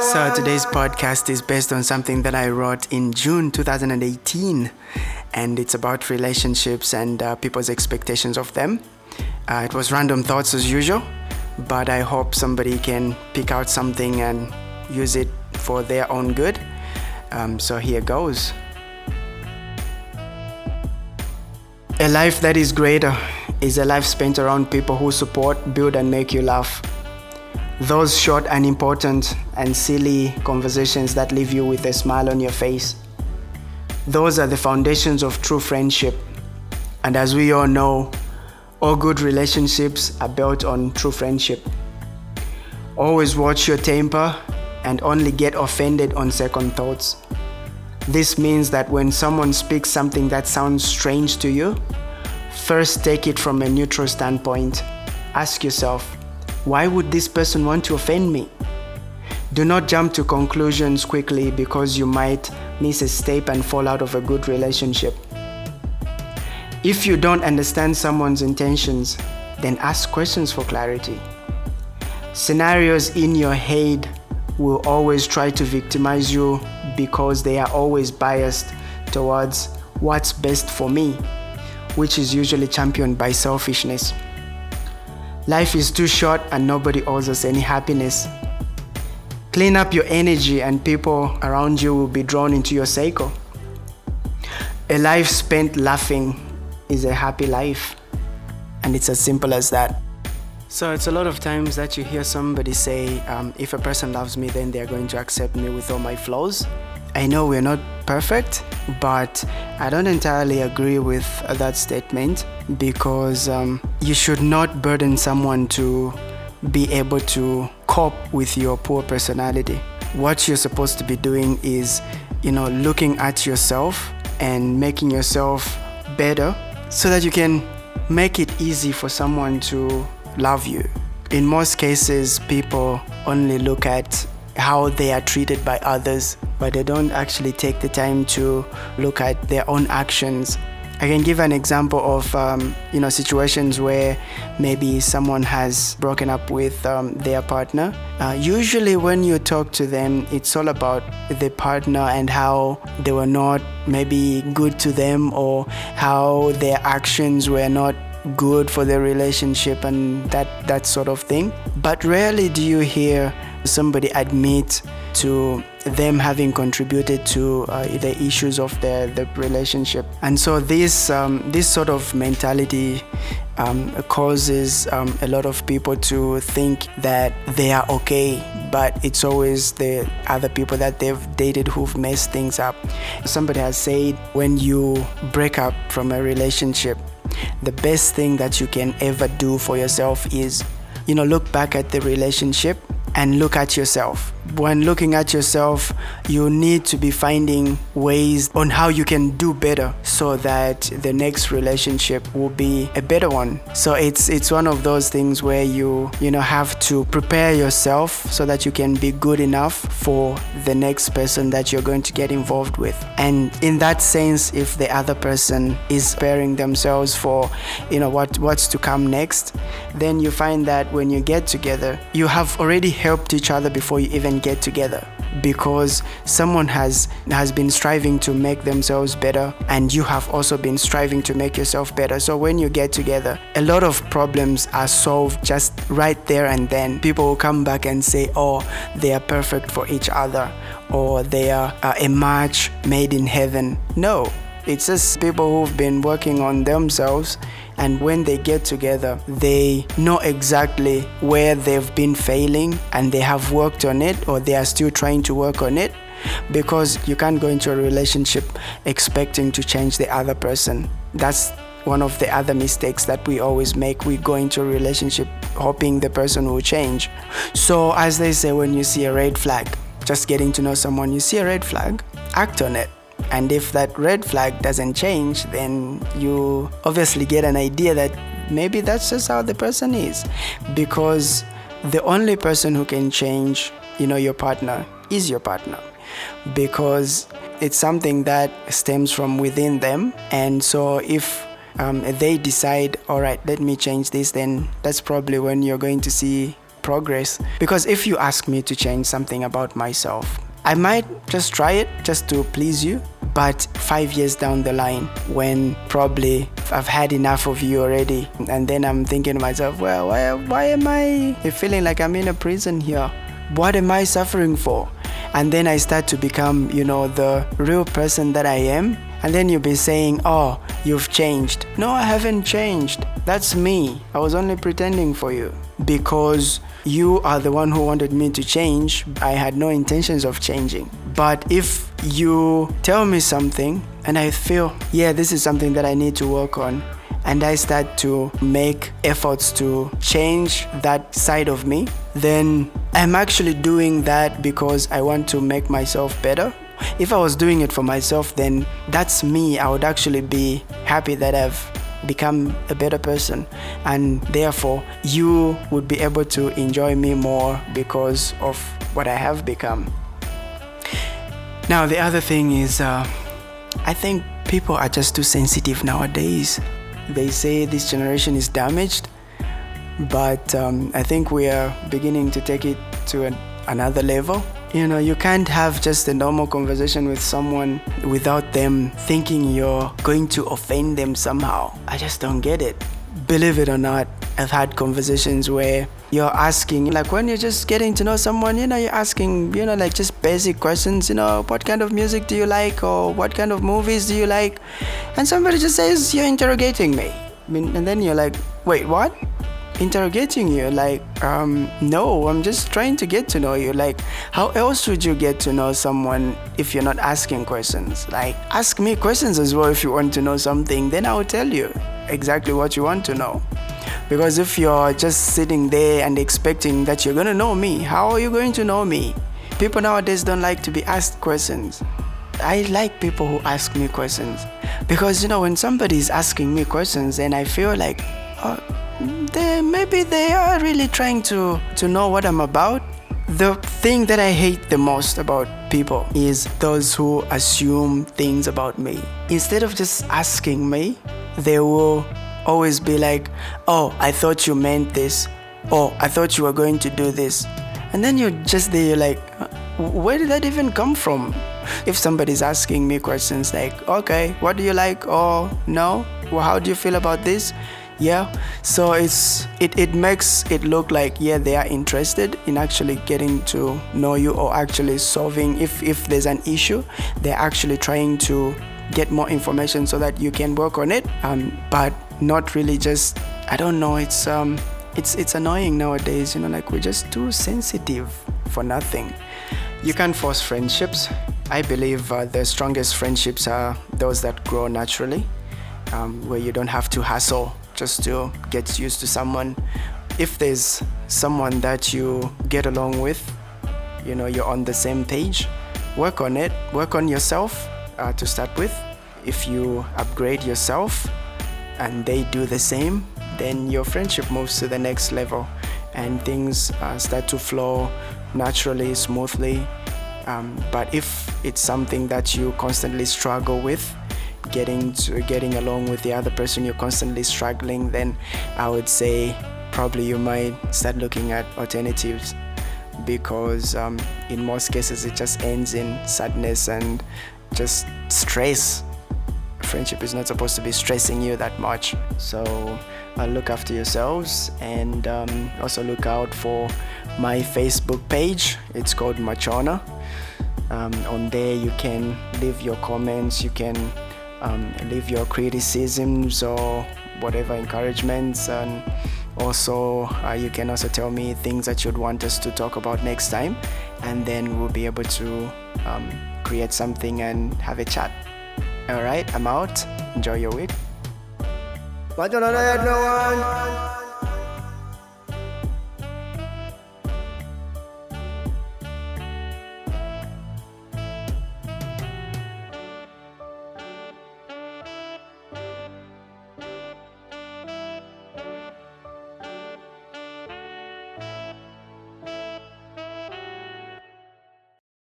So today's podcast is based on something that I wrote in June 2018, and it's about relationships and uh, people's expectations of them. Uh, it was random thoughts as usual, but I hope somebody can pick out something and use it for their own good. Um, so here goes. A life that is greater is a life spent around people who support, build, and make you laugh. Those short, unimportant, and silly conversations that leave you with a smile on your face. Those are the foundations of true friendship. And as we all know, all good relationships are built on true friendship. Always watch your temper and only get offended on second thoughts. This means that when someone speaks something that sounds strange to you, first take it from a neutral standpoint. Ask yourself, why would this person want to offend me? Do not jump to conclusions quickly because you might miss a step and fall out of a good relationship. If you don't understand someone's intentions, then ask questions for clarity. Scenarios in your head will always try to victimize you because they are always biased towards what's best for me, which is usually championed by selfishness. Life is too short and nobody owes us any happiness. Clean up your energy and people around you will be drawn into your cycle. A life spent laughing is a happy life. And it's as simple as that. So it's a lot of times that you hear somebody say, um, if a person loves me, then they're going to accept me with all my flaws. I know we're not perfect, but I don't entirely agree with that statement because um, you should not burden someone to be able to cope with your poor personality. What you're supposed to be doing is, you know, looking at yourself and making yourself better so that you can make it easy for someone to love you. In most cases, people only look at how they are treated by others, but they don't actually take the time to look at their own actions. I can give an example of um, you know situations where maybe someone has broken up with um, their partner. Uh, usually, when you talk to them, it's all about the partner and how they were not maybe good to them or how their actions were not good for the relationship and that that sort of thing but rarely do you hear somebody admit to them having contributed to uh, the issues of the, the relationship. And so this um, this sort of mentality um, causes um, a lot of people to think that they are okay but it's always the other people that they've dated who've messed things up. Somebody has said when you break up from a relationship the best thing that you can ever do for yourself is you know look back at the relationship and look at yourself. When looking at yourself you need to be finding ways on how you can do better so that the next relationship will be a better one. So it's it's one of those things where you you know have to prepare yourself so that you can be good enough for the next person that you're going to get involved with. And in that sense if the other person is preparing themselves for you know what what's to come next then you find that when you get together you have already helped each other before you even get together. Because someone has has been striving to make themselves better and you have also been striving to make yourself better. So when you get together a lot of problems are solved just right there and then. People will come back and say oh they are perfect for each other or they are uh, a match made in heaven. No. It's just people who've been working on themselves and when they get together, they know exactly where they've been failing and they have worked on it or they are still trying to work on it because you can't go into a relationship expecting to change the other person. That's one of the other mistakes that we always make. We go into a relationship hoping the person will change. So, as they say, when you see a red flag, just getting to know someone, you see a red flag, act on it. And if that red flag doesn't change, then you obviously get an idea that maybe that's just how the person is. Because the only person who can change, you know, your partner is your partner. Because it's something that stems from within them. And so if um, they decide, all right, let me change this, then that's probably when you're going to see progress. Because if you ask me to change something about myself, I might just try it just to please you. But five years down the line, when probably I've had enough of you already, and then I'm thinking to myself, well, why, why am I feeling like I'm in a prison here? What am I suffering for? And then I start to become, you know, the real person that I am. And then you'll be saying, oh, you've changed. No, I haven't changed. That's me. I was only pretending for you because you are the one who wanted me to change. I had no intentions of changing. But if you tell me something and I feel, yeah, this is something that I need to work on, and I start to make efforts to change that side of me, then I'm actually doing that because I want to make myself better. If I was doing it for myself, then that's me. I would actually be happy that I've become a better person and therefore you would be able to enjoy me more because of what I have become. Now, the other thing is, uh, I think people are just too sensitive nowadays. They say this generation is damaged, but um, I think we are beginning to take it to an, another level. You know, you can't have just a normal conversation with someone without them thinking you're going to offend them somehow. I just don't get it. Believe it or not, I've had conversations where you're asking, like when you're just getting to know someone, you know, you're asking, you know, like just basic questions, you know, what kind of music do you like or what kind of movies do you like? And somebody just says, you're interrogating me. I mean, and then you're like, wait, what? Interrogating you like um, no i'm just trying to get to know you. Like how else would you get to know someone if you're not asking questions? Like ask me questions as well if you want to know something then i'll tell you exactly what you want to know. Because if you're just sitting there and expecting that you're going to know me how are you going to know me? People nowadays don't like to be asked questions. I like people who ask me questions. Because you know when somebody's asking me questions and I feel like oh, they maybe they are really trying to to know what I'm about. The thing that I hate the most about people is those who assume things about me. Instead of just asking me, they will always be like, "Oh, I thought you meant this." "Oh, I thought you were going to do this." And then you're just there, like, where did that even come from? If somebody's asking me questions like, okay, what do you like? Or no? Well, how do you feel about this? Yeah so it's it, it makes it look like yeah they are interested in actually getting to know you or actually solving if if there's an issue they're actually trying to get more information so that you can work on it. Um, but not really just i don't know it's um it's it's annoying nowadays you know like we're just too sensitive for nothing. You can't force friendships. I believe uh, the strongest friendships are those that grow naturally um, where you don't have to hassle just to get used to someone. If there's someone that you get along with, you know, you're on the same page, work on it, work on yourself uh, to start with. If you upgrade yourself and they do the same, then your friendship moves to the next level and things uh, start to flow naturally, smoothly. Um, but if it's something that you constantly struggle with, getting to getting along with the other person you're constantly struggling then i would say probably you might start looking at alternatives because um, in most cases it just ends in sadness and just stress. Friendship is not supposed to be stressing you that much. So uh, look after yourselves and um, also look out for my facebook page. It's called machona. Um, on there you can leave your comments you can um, leave your criticisms or whatever encouragements and also uh, you can also tell me things that you'd want us to talk about next time and then we'll be able to um, create something and have a chat. All right i'm out. Enjoy your week